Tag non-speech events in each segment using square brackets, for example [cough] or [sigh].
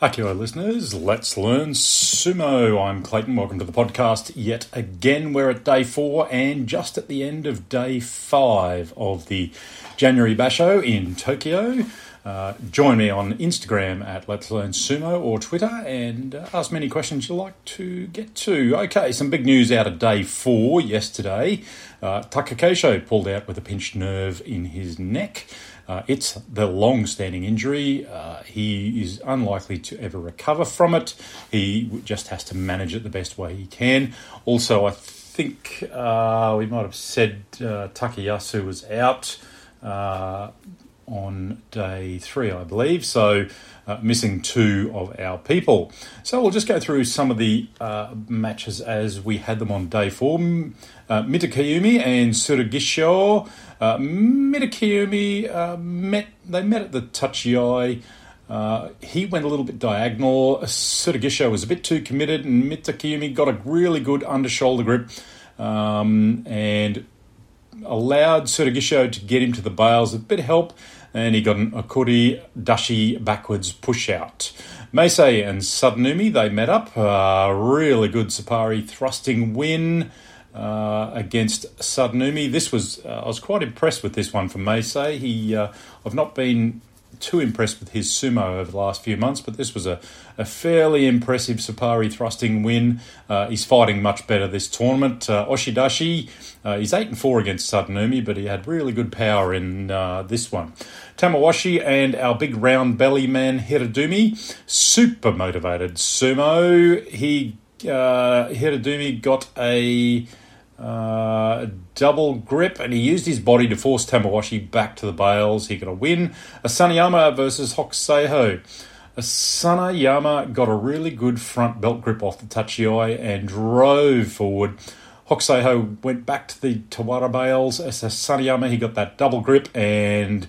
Akio listeners, let's learn sumo. I'm Clayton. Welcome to the podcast yet again. We're at day four and just at the end of day five of the January Basho in Tokyo. Uh, join me on Instagram at Let's Learn Sumo or Twitter and uh, ask me any questions you'd like to get to. Okay, some big news out of day four yesterday. Uh, Takakeisho pulled out with a pinched nerve in his neck. Uh, it's the long standing injury. Uh, he is unlikely to ever recover from it. He just has to manage it the best way he can. Also, I think uh, we might have said uh, Takayasu was out uh, on day three, I believe. So, uh, missing two of our people. So, we'll just go through some of the uh, matches as we had them on day four. Uh, Mitakeumi and Tsurugisho. Uh, Mitakeumi uh, met, they met at the Tachiai. Uh, he went a little bit diagonal. Tsurugisho was a bit too committed, and Mitakeumi got a really good under shoulder grip um, and allowed Tsurugisho to get him to the bales. A bit of help and he got an Okuri Dashi backwards push out. Meisei and Sadanoumi, they met up. Uh, really good Tsuppari thrusting win uh, against Sadanoumi. This was, uh, I was quite impressed with this one from Meisei. He, uh, I've not been too impressed with his sumo over the last few months, but this was a, a fairly impressive Tsuppari thrusting win. Uh, he's fighting much better this tournament. Uh, Oshidashi, uh, he's 8 and 4 against Sadanoumi, but he had really good power in uh, this one. Tamawashi and our big round belly man Hiradoumi, super motivated sumo. He uh, Hiradoumi got a uh, double grip, and he used his body to force Tamawashi back to the bales. He got a win. Asanoyama versus Hokuseiho. Asanoyama got a really good front belt grip off the tachiai and drove forward. Hokuseiho went back to the Tawara bales. As Asanoyama, he got that double grip and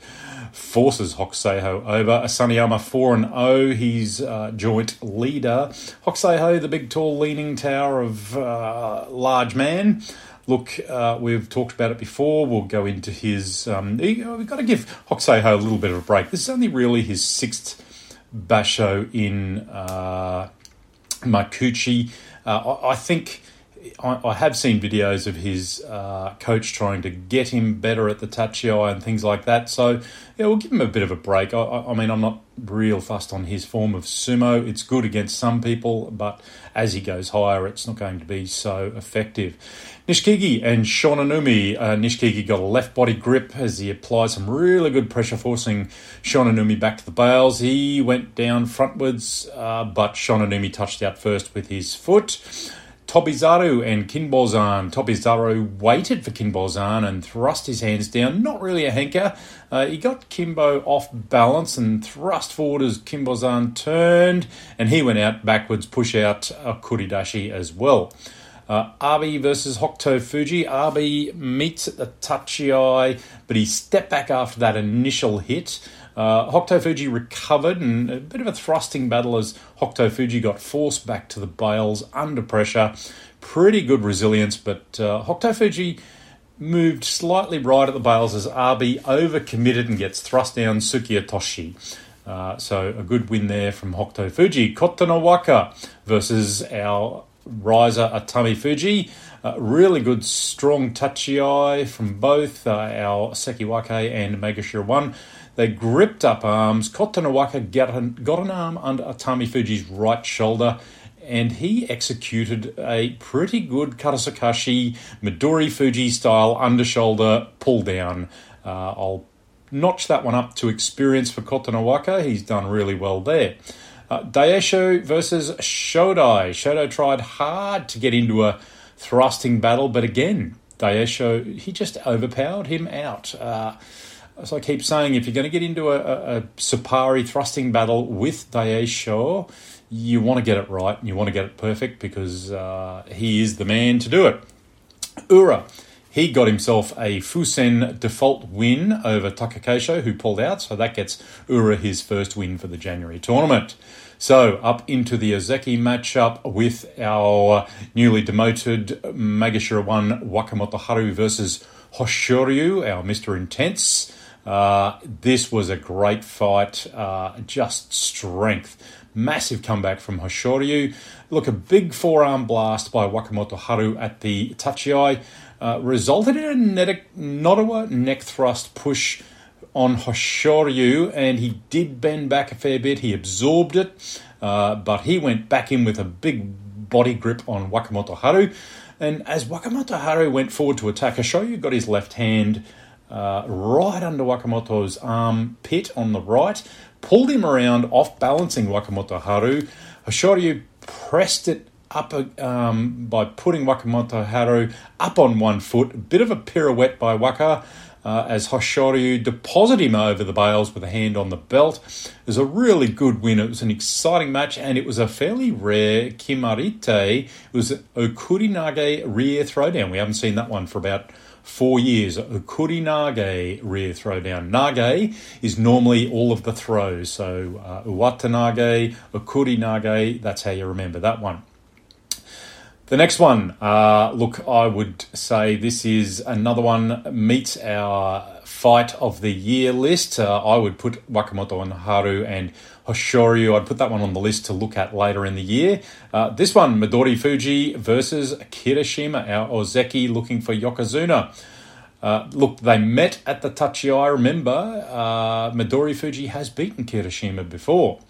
forces Hokuseiho over. Asanoyama 4 and 0, he's uh, joint leader. Hokuseiho, the big, tall, leaning tower of uh, large man. Look, uh, we've talked about it before. We'll go into his. Um, we've got to give Hokuseiho a little bit of a break. This is only really his sixth basho in uh, Makuuchi. Uh, I, I think I, have seen videos of his uh, coach trying to get him better at the tachiai and things like that. So, yeah, we'll give him a bit of a break. I, I, mean, I'm not real fussed on his form of sumo. It's good against some people, but as he goes higher, it's not going to be so effective. Nishikigi and Shonannoumi. Uh, Nishikigi got a left body grip as he applied some really good pressure, forcing Shonannoumi back to the bales. He went down frontwards, uh, but Shonannoumi touched out first with his foot. Tobizaru and Kinbozan. Tobizaru waited for Kinbozan and thrust his hands down. Not really a henka. Uh, he got Kimbo off balance and thrust forward as Kinbozan turned, and he went out backwards, push out a Kuridashi as well. Uh, Abe versus Hokuto Fuji. Abe meets at the tachiai, but he stepped back after that initial hit. Uh, Hokuto Fuji recovered and a bit of a thrusting battle as Hokuto Fuji got forced back to the bales under pressure. Pretty good resilience, but uh, Hokuto Fuji moved slightly right at the bales as Abe overcommitted and gets thrust down Tsukiotoshi. Uh, so a good win there from Hokuto Fuji. Kotonowaka versus our riser Atami Fuji. Uh, really good, strong tachiai from both uh, our Sekiwake and Maegashira 1. They gripped up arms. Kotonowaka got an, got an arm under Atami Fuji's right shoulder and he executed a pretty good Katasukashi Midori Fuji style undershoulder pull down. Uh, I'll notch that one up to experience for Kotonowaka. He's done really well there. Uh, Daieisho versus Shodai. Shodai tried hard to get into a thrusting battle, but again, Daieisho, he just overpowered him out. Uh, as I keep saying, if you're going to get into a, a, Tsuppari thrusting battle with Daieisho, you want to get it right and you want to get it perfect because uh, he is the man to do it. Ura, he got himself a Fusen default win over Takakeisho, who pulled out, so that gets Ura his first win for the January tournament. So, up into the Ozeki matchup with our newly demoted Maegashira 1 Wakamoto Haru versus Hoshoryu, our Mr. Intense. Uh, this was a great fight, uh, just strength. Massive comeback from Hoshoryu. Look, a big forearm blast by Wakamoto Haru at the Tachiai uh, resulted in a net- Nodowa neck thrust push on Hoshoryu, and he did bend back a fair bit. He absorbed it, uh, but he went back in with a big body grip on Wakamoto Haru. And as Wakamoto Haru went forward to attack, Hoshoryu got his left hand uh, right under Wakamoto's arm pit on the right, pulled him around, off balancing Wakamoto Haru. Hoshoryu pressed it up um, by putting Wakamoto Haru up on one foot, a bit of a pirouette by Waka. Uh, as Hoshoryu deposited him over the bales with a hand on the belt. It was a really good win. It was an exciting match and it was a fairly rare Kimarite. It was Okurinage rear throwdown. We haven't seen that one for about four years. Okuri Nage rear throwdown. Nage is normally all of the throws. So uh, Okuri Nage, that's how you remember that one. The next one, uh, look, I would say this is another one meets our fight of the year list. Uh, I would put Wakamoto and Haru and Hoshoryu. I'd put that one on the list to look at later in the year. Uh, this one, Midori Fuji versus Kirishima, our Ozeki looking for Yokozuna. Uh, look, they met at the Tachiai. Remember, uh, Midori Fuji has beaten Kirishima before.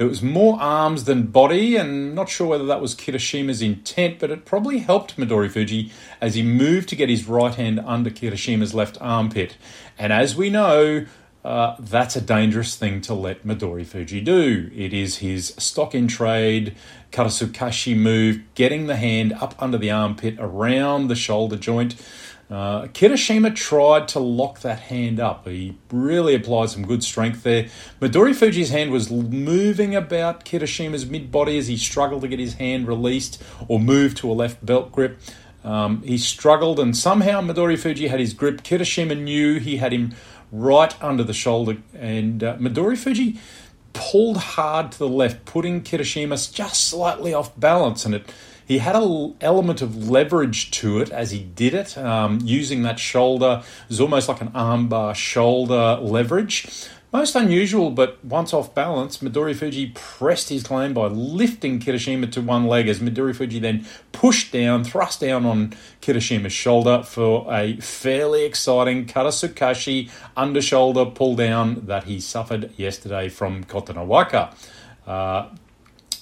It was more arms than body, and not sure whether that was Kirishima's intent, but it probably helped Midori Fuji as he moved to get his right hand under Kirishima's left armpit. And as we know, uh, that's a dangerous thing to let Midori Fuji do. It is his stock in trade Katasukashi move, getting the hand up under the armpit around the shoulder joint uh, Kirishima tried to lock that hand up. He really applied some good strength there. Midori Fuji's hand was moving about Kirishima's mid body as he struggled to get his hand released or move to a left belt grip. Um, he struggled, and somehow Midori Fuji had his grip. Kirishima knew he had him right under the shoulder, and uh, Midori Fuji pulled hard to the left, putting Kirishima just slightly off balance, and it he had an element of leverage to it as he did it, um, using that shoulder. It was almost like an armbar shoulder leverage. Most unusual, but once off balance, Midori Fuji pressed his claim by lifting Kirishima to one leg as Midori Fuji then pushed down, thrust down on Kirishima's shoulder for a fairly exciting Katasukashi under shoulder pull down that he suffered yesterday from Kotonowaka. Uh,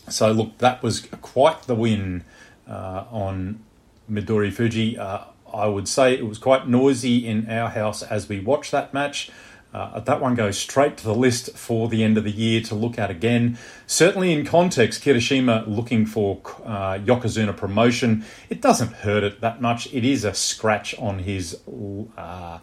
so, look, that was quite the win uh, on Midori Fuji. Uh, I would say it was quite noisy in our house as we watched that match. Uh, that one goes straight to the list for the end of the year to look at again. Certainly, in context, Kirishima looking for uh, Yokozuna promotion. It doesn't hurt it that much. It is a scratch on his uh,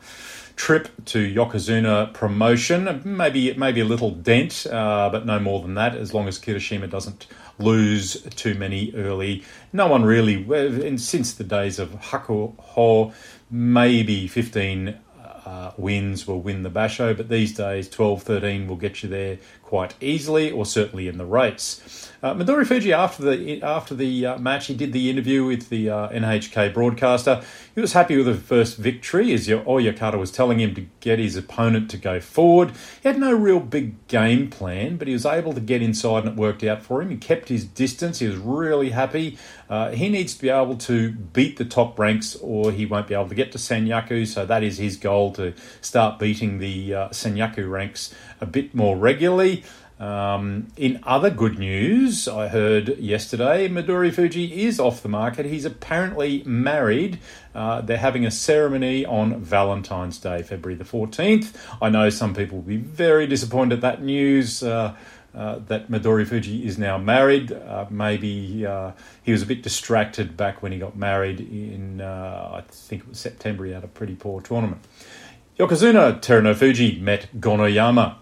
trip to Yokozuna promotion. Maybe maybe a little dent, uh, but no more than that. As long as Kirishima doesn't lose too many early. No one really, and since the days of Hakuho, maybe 15 uh, wins will win the Basho, but these days 12 13 will get you there quite easily, or certainly in the race. Uh, Midori Fuji, after the after the uh, match, he did the interview with the uh, NHK broadcaster. He was happy with the first victory, as Oyakata was telling him to get his opponent to go forward. He had no real big game plan, but he was able to get inside and it worked out for him. He kept his distance. He was really happy. Uh, he needs to be able to beat the top ranks, or he won't be able to get to Sanyaku. So that is his goal to start beating the uh, Sanyaku ranks a bit more regularly. Um, in other good news, I heard yesterday Midori Fuji is off the market. He's apparently married. Uh, they're having a ceremony on Valentine's Day, February the 14th. I know some people will be very disappointed at that news. Uh, uh, that Midori Fuji is now married. Uh, maybe uh, he was a bit distracted back when he got married in, uh, I think it was September. He had a pretty poor tournament. Yokozuna Terunofuji met Gonoyama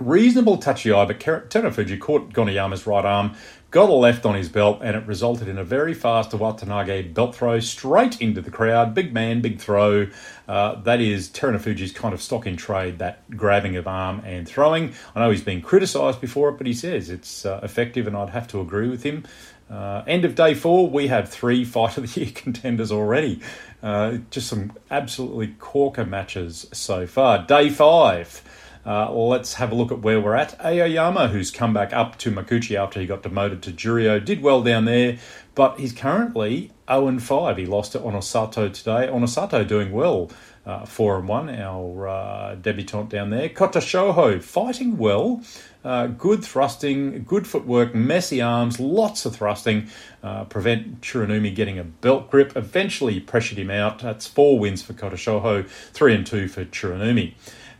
reasonable tachiai, but Terunofuji caught Gonoyama's right arm, got a left on his belt, and it resulted in a very fast uwatenage belt throw straight into the crowd. Big man, big throw. Uh, that is Terunofuji's kind of stock in trade, that grabbing of arm and throwing. I know he's been criticised before it, but he says it's uh, effective, and I'd have to agree with him. Uh, end of day four, we have three [laughs] fight of the year contenders already. Uh, just some absolutely corker matches so far. Day five. Uh, let's have a look at where we're at. Aoyama, who's come back up to Makuuchi after he got demoted to Juryo, did well down there, but he's currently 0 5. He lost to Onosato today. Onosato doing well. Uh, four and one, our uh, debutant down there. Kotoshoho fighting well, uh, good thrusting, good footwork, messy arms, lots of thrusting. Uh, prevent Churanoumi getting a belt grip. Eventually pressured him out. That's four wins for Kotoshoho, three and two for Churanoumi.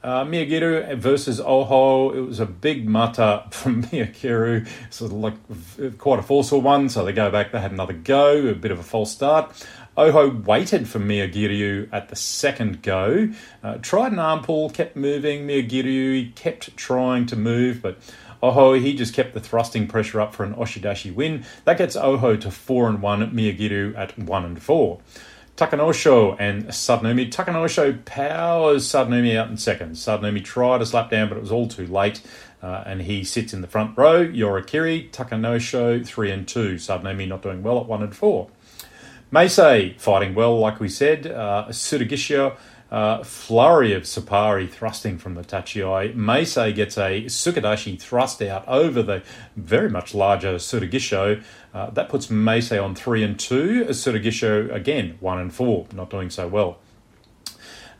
Uh, Myogiryu versus Oho, it was a big matta [laughs] from Myogiryu, of like quite a forceful one. So they go back, they had another go, a bit of a false start. Oho waited for Myogiryu at the second go, uh, tried an arm pull, kept moving. Myogiryu kept trying to move, but Oho he just kept the thrusting pressure up for an Oshidashi win. That gets Oho to four and one, Myogiryu at one and four. Takanosho and Sadanoumi. Takanosho powers Sadanoumi out in second. Sadanoumi tried a slap down, but it was all too late. Uh, and he sits in the front row. Yorikiri, Takanosho, 3 and 2. Sadanoumi not doing well at 1 and 4. Meisei fighting well, like we said. Uh, Tsurugisho, uh, flurry of Tsuppari thrusting from the Tachiai. Meisei gets a Tsukidashi thrust out over the very much larger Tsurugisho. Uh, that puts Meisei on 3 and 2. Tsurugisho, again, 1 and 4, not doing so well.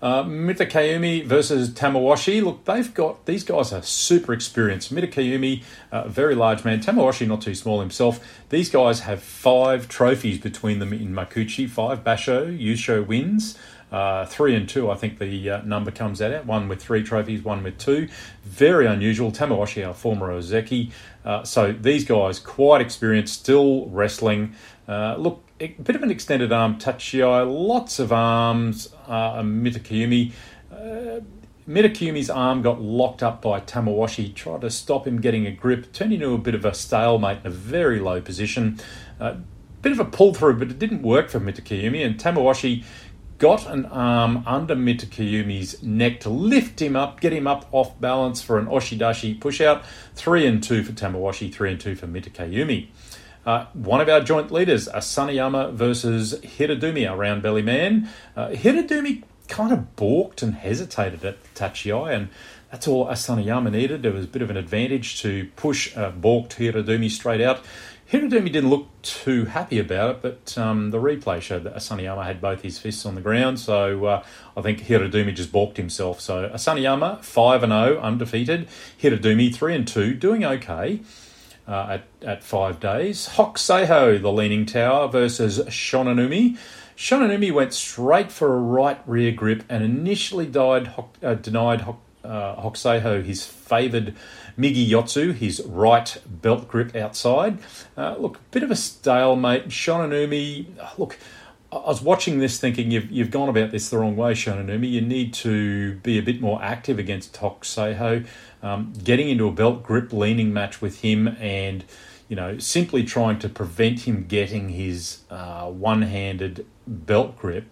Uh, Mitakeumi versus Tamawashi. Look, they've got these guys are super experienced. Mitakeumi, uh, very large man. Tamawashi, not too small himself. These guys have five trophies between them in Makuuchi, five Basho, Yusho wins. Uh, three and two, I think the uh, number comes out at. One with three trophies, one with two. Very unusual. Tamawashi, our former Ozeki. Uh, so these guys, quite experienced, still wrestling. Uh, look, a bit of an extended arm Tachiai, lots of arms. Uh, Mitakeumi. Uh, Mitakeumi's arm got locked up by Tamawashi, tried to stop him getting a grip, turned into a bit of a stalemate in a very low position. Uh, bit of a pull through, but it didn't work for Mitakeumi, and Tamawashi got an arm under Mitakeumi's neck to lift him up, get him up off balance for an Oshidashi push out. Three and two for Tamawashi, three and two for Mitakeumi. Uh, one of our joint leaders, Asanoyama versus Hiradoumi, our round belly man. Uh, Hiradoumi kind of balked and hesitated at Tachiai, and that's all Asanoyama needed. There was a bit of an advantage to push uh, balked Hiradoumi straight out. Hiradoumi didn't look too happy about it, but um, the replay showed that Asanoyama had both his fists on the ground, so uh, I think Hiradoumi just balked himself. So Asanoyama, 5 and 0, undefeated. Hiradoumi, 3 and 2, doing okay. Uh, at, at five days. Hokuseiho, the leaning tower, versus Shonannoumi. Shonannoumi went straight for a right rear grip and initially died, uh, denied uh, Hokuseiho his favoured Migi Yotsu, his right belt grip outside. Uh, look, a bit of a stalemate. Shonannoumi, look, I was watching this thinking you've, you've gone about this the wrong way, Shonannoumi. You need to be a bit more active against Hokuseiho. Um, getting into a belt grip leaning match with him and, you know, simply trying to prevent him getting his uh, one handed belt grip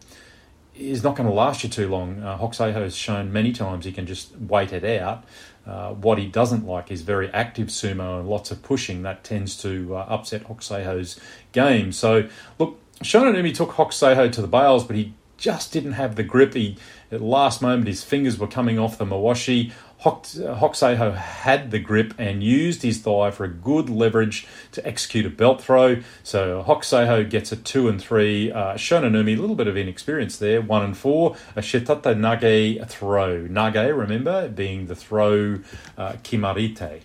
is not going to last you too long. Uh, Hokuseiho has shown many times he can just wait it out. Uh, what he doesn't like is very active sumo and lots of pushing. That tends to uh, upset Hokuseiho's game. So, look, Shonannoumi took Hokuseiho to the bales, but he just didn't have the grip. He, at last moment, his fingers were coming off the mawashi. Hokuseiho had the grip and used his thigh for a good leverage to execute a belt throw. So Hokuseiho gets a two and three. Uh, Shonannoumi, a little bit of inexperience there, one and four. A Shitate Nage throw. Nage, remember, being the throw uh, Kimarite.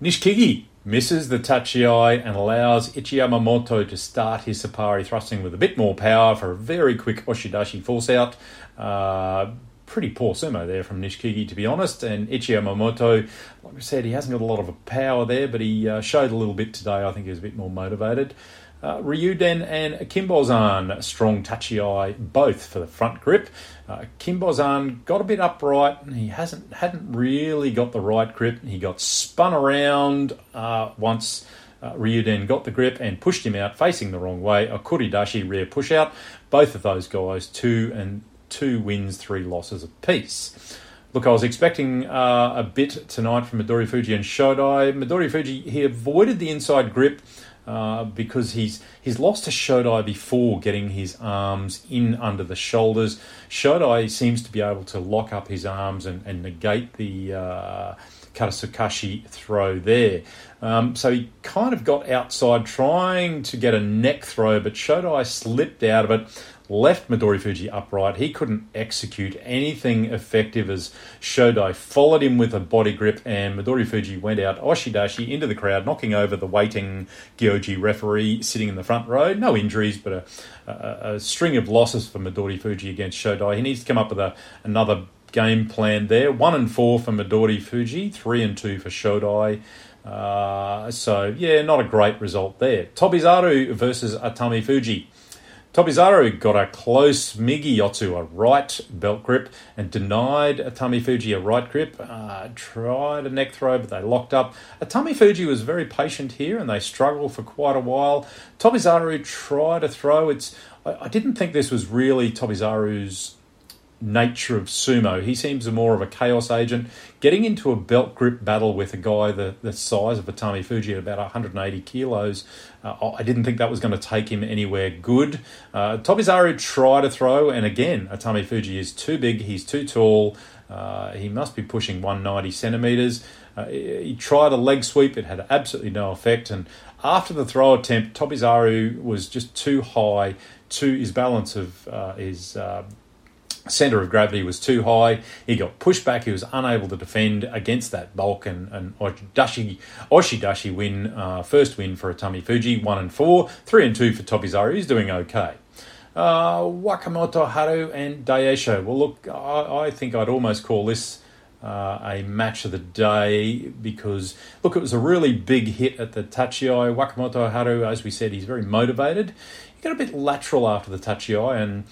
Nishikigi misses the Tachiai and allows Ichiyamamoto to start his Tsuppari thrusting with a bit more power for a very quick Oshidashi force out. Uh, pretty poor sumo there from Nishikigi, to be honest. And Ichiyamamoto, like I said, he hasn't got a lot of power there, but he uh, showed a little bit today. I think he was a bit more motivated. Uh, Ryuden and Kinbozan, strong tachiai both for the front grip. Uh, Kinbozan got a bit upright. And he hasn't hadn't really got the right grip. He got spun around uh, once. Uh, Ryuden got the grip and pushed him out facing the wrong way. A Kuridashi rear push out. Both of those guys, two and two wins, three losses apiece. Look, I was expecting uh, a bit tonight from Midori Fuji and Shodai. Midori Fuji, he avoided the inside grip uh, because he's he's lost to Shodai before getting his arms in under the shoulders. Shodai seems to be able to lock up his arms and, and negate the uh, throw there. Um, so he kind of got outside trying to get a neck throw, but Shodai slipped out of it left Midori Fuji upright. He couldn't execute anything effective as Shodai followed him with a body grip and Midori Fuji went out Oshidashi into the crowd, knocking over the waiting Gyoji referee sitting in the front row. No injuries, but a, a, a string of losses for Midori Fuji against Shodai. He needs to come up with a, another game plan there. One and four for Midori Fuji, three and two for Shodai. Uh, so yeah, not a great result there. Tobizaru versus Atami Fuji. Tobizaru got a close Migi Yotsu, a right belt grip, and denied Atami Fuji a right grip. Uh, tried a neck throw, but they locked up. Atami Fuji was very patient here, and they struggled for quite a while. Tobizaru tried a throw. It's I, I didn't think this was really Tobizaru's nature of sumo. He seems more of a chaos agent. Getting into a belt grip battle with a guy the, the size of Atami Fuji at about 180 kilos, uh, I didn't think that was going to take him anywhere good. Uh, Tobizaru tried to throw, and again, Atami Fuji is too big, he's too tall. Uh, he must be pushing 190 centimetres. Uh, he tried a leg sweep, it had absolutely no effect. And after the throw attempt, Tobizaru was just too high to his balance of uh, his centre of gravity was too high. He got pushed back. He was unable to defend against that bulk and, and Oshidashi, Oshidashi win, uh, first win for Atami Fuji, one and four, three and two for Tobizaru. He's doing okay. Uh, Wakamoto Haru and Daieisho. Well, look, I, I think I'd almost call this uh, a match of the day because, look, it was a really big hit at the Tachiai. Wakamoto Haru, as we said, he's very motivated. He got a bit lateral after the Tachiai and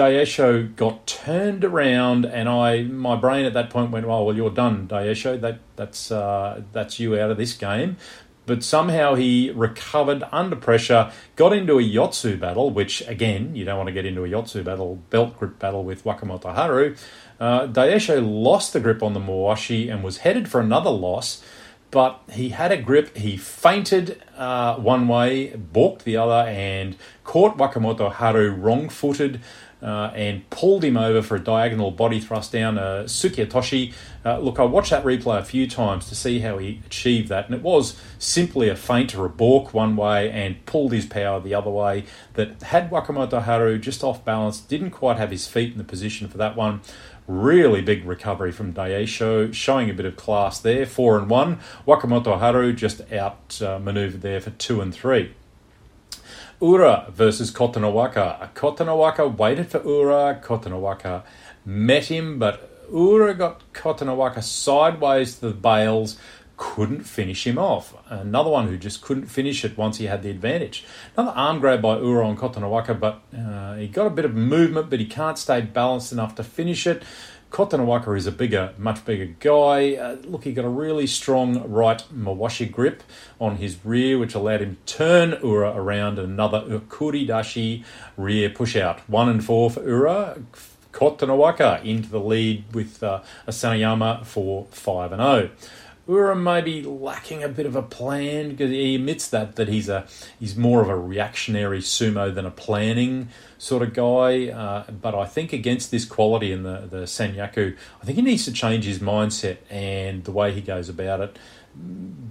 Daieisho got turned around, and I my brain at that point went, "Oh well, you're done, Daieisho. That that's uh, that's you out of this game." But somehow he recovered under pressure, got into a Yotsu battle, which again you don't want to get into a Yotsu battle, belt grip battle with Wakamoto Haru. Uh, Daieisho lost the grip on the Mawashi and was headed for another loss but he had a grip. He fainted uh, one way, balked the other, and caught Wakamoto Haru wrong footed uh, and pulled him over for a diagonal body thrust down uh, Toshi. Uh, look, I watched that replay a few times to see how he achieved that, and it was simply a feint or a balk one way and pulled his power the other way. That had Wakamoto Haru just off balance, didn't quite have his feet in the position for that one. Really big recovery from Daieisho, showing a bit of class there. Four and one. Wakamoto Haru just out uh, maneuvered there for two and three. Ura versus Kotonowaka. Kotonowaka waited for Ura. Kotonowaka met him, but Ura got Kotonowaka sideways to the bales, couldn't finish him off. Another one who just couldn't finish it once he had the advantage. Another arm grab by Ura on Kotonowaka, but uh, he got a bit of movement, but he can't stay balanced enough to finish it. Kotonowaka is a bigger, much bigger guy. Uh, look, he got a really strong right Mawashi grip on his rear, which allowed him to turn Ura around another Okuridashi rear push out. One and four for Ura. Kotonowaka into the lead with uh, Asanoyama for 5 and 0. Ura may be lacking a bit of a plan because he admits that that he's a he's more of a reactionary sumo than a planning sort of guy. Uh, but I think against this quality in the the Sanyaku, I think he needs to change his mindset and the way he goes about it.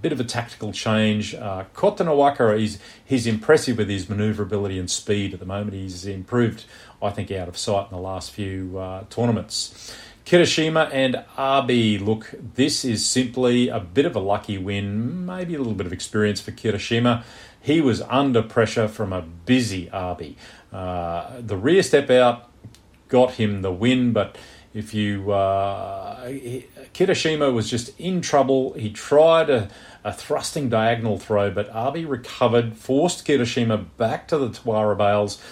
Bit of a tactical change. Uh, Kotonowaka is he's impressive with his manoeuvrability and speed at the moment. He's improved, I think, out of sight in the last few uh, tournaments. Kirishima and Abe. Look, this is simply a bit of a lucky win, maybe a little bit of experience for Kirishima. He was under pressure from a busy Abe. Uh, the rear step out got him the win, but if you uh, Kirishima was just in trouble. He tried a, a thrusting diagonal throw, but Abe recovered, forced Kirishima back to the Tawara bales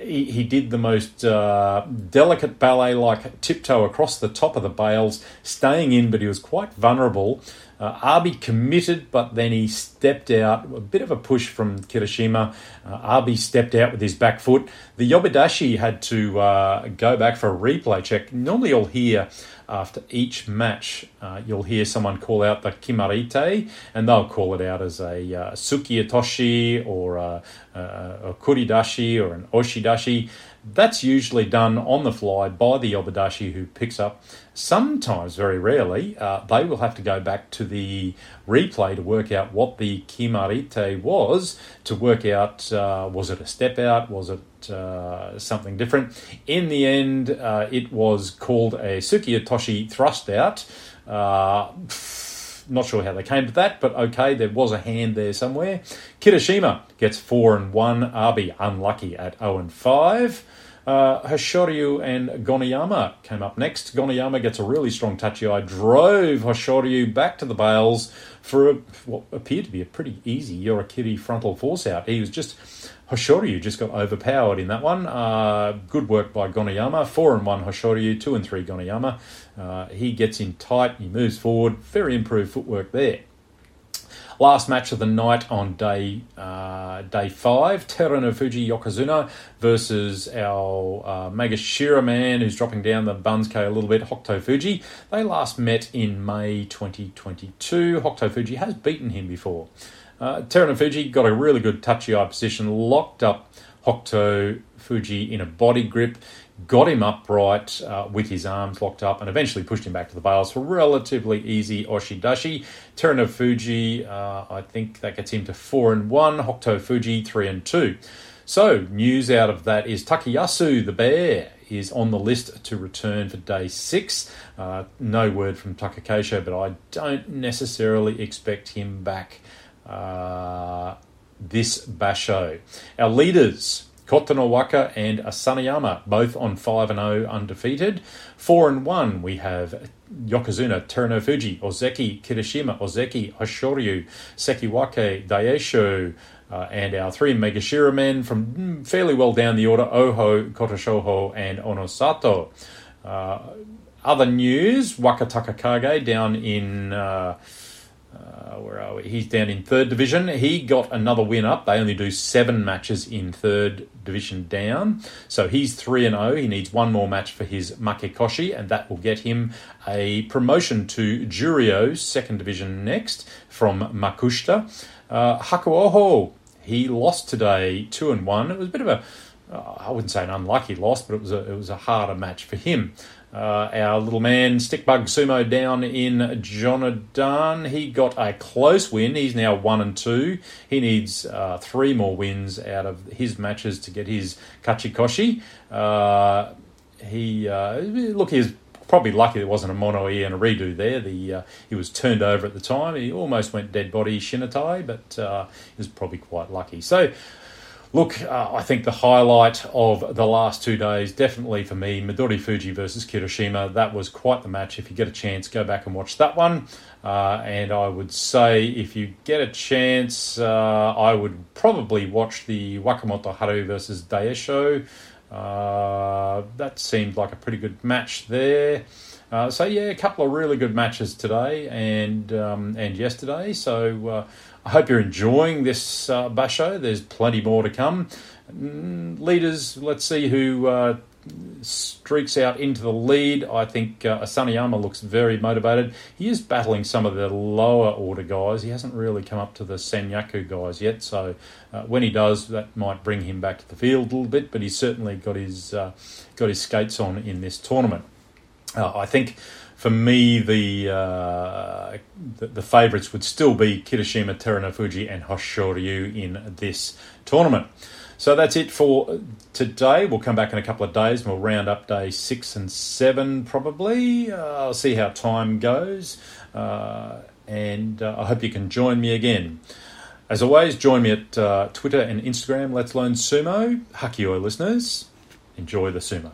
he, he did the most uh, delicate ballet like tiptoe across the top of the bales, staying in, but he was quite vulnerable. Uh, Abe committed, but then he stepped out. A bit of a push from Kirishima. Uh, Abe stepped out with his back foot. The Yobidashi had to uh, go back for a replay check. Normally, you'll hear after each match, uh, you'll hear someone call out the kimarite, and they'll call it out as a uh, tsukiotoshi or a, a, a kuridashi or an oshidashi. That's usually done on the fly by the yobidashi who picks up. Sometimes, very rarely, uh, they will have to go back to the replay to work out what the kimarite was, to work out uh, was it a step out, was it uh, something different. In the end, uh, it was called a Tsukiotoshi thrust out. Not sure how they came to that, but okay, there was a hand there somewhere. Kirishima gets four and one. Abe unlucky at zero and five. Uh, Hoshoryu and Gonoyama came up next. Gonoyama gets a really strong tachiai, drove Hoshoryu back to the bales for a, what appeared to be a pretty easy Yorikiri frontal force out. He was just Hoshoryu just got overpowered in that one. Uh, good work by Gonoyama. Four and one Hoshoryu, two and three Gonoyama. Uh, he gets in tight, he moves forward. Very improved footwork there. Last match of the night on day uh, day five, Terunofuji Yokozuna versus our uh, Maegashira man who's dropping down the Banzuke a little bit, Hokuto Fuji. They last met in May 2022. Hokuto Fuji has beaten him before. Uh, Terunofuji got a really good tachiai position, locked up Hokuto Fuji in a body grip, got him upright uh, with his arms locked up, and eventually pushed him back to the bales for relatively easy oshidashi. Terunofuji, uh, I think that gets him to four and one. Hokuto Fuji three and two. So news out of that is Takayasu the bear is on the list to return for day six. Uh, no word from Takakeisho, but I don't necessarily expect him back uh, this basho. Our leaders, Kotonowaka and Asanoyama, both on 5 and 0 undefeated. 4 and 1, we have Yokozuna, Terunofuji, Ozeki, Kirishima, Ozeki, Hoshoryu, Sekiwake, Daieisho, uh, and our three Maegashira men from mm, fairly well down the order Oho, Kotoshoho, and Onosato. Uh, other news Wakataka Kage down in. Uh, uh, where are we? He's down in third division. He got another win up. They only do seven matches in third division down. So he's 3 and 0. He needs one more match for his Makekoshi, and that will get him a promotion to Juryo, second division next, from Makushita. Uh, Hakuoho, he lost today 2 and 1. It was a bit of a uh, I wouldn't say an unlucky loss, but it was a, it was a harder match for him. Uh, our little man, Stickbug Sumo, down in Jonidan. He got a close win. He's now one and two. He needs uh, three more wins out of his matches to get his Kachikoshi. Uh, he uh, look, he's probably lucky there wasn't a mono e and a redo there. The uh, he was turned over at the time. He almost went dead body Shinitai, but uh, he was probably quite lucky. So Look, uh, I think the highlight of the last two days, definitely for me, Midori Fuji versus Kirishima. That was quite the match. If you get a chance, go back and watch that one. Uh, and I would say, if you get a chance, uh, I would probably watch the Wakamoto Haru versus Daieisho. Uh, that seemed like a pretty good match there. Uh, so yeah, a couple of really good matches today and um, and yesterday. So uh, I hope you're enjoying this uh, basho. There's plenty more to come. Mm, leaders, let's see who uh, streaks out into the lead. I think uh, Asanoyama looks very motivated. He is battling some of the lower order guys. He hasn't really come up to the Sanyaku guys yet, so uh, when he does, that might bring him back to the field a little bit. But he's certainly got his uh, got his skates on in this tournament. Uh, I think for me, the, uh, the, the favourites would still be Kirishima, Terunofuji, and Hoshoryu in this tournament. So that's it for today. We'll come back in a couple of days and we'll round up day six and seven probably. Uh, I'll see how time goes. Uh, and uh, I hope you can join me again. As always, join me at uh, Twitter and Instagram, Let's Learn Sumo. Hakkeyoi listeners, enjoy the sumo.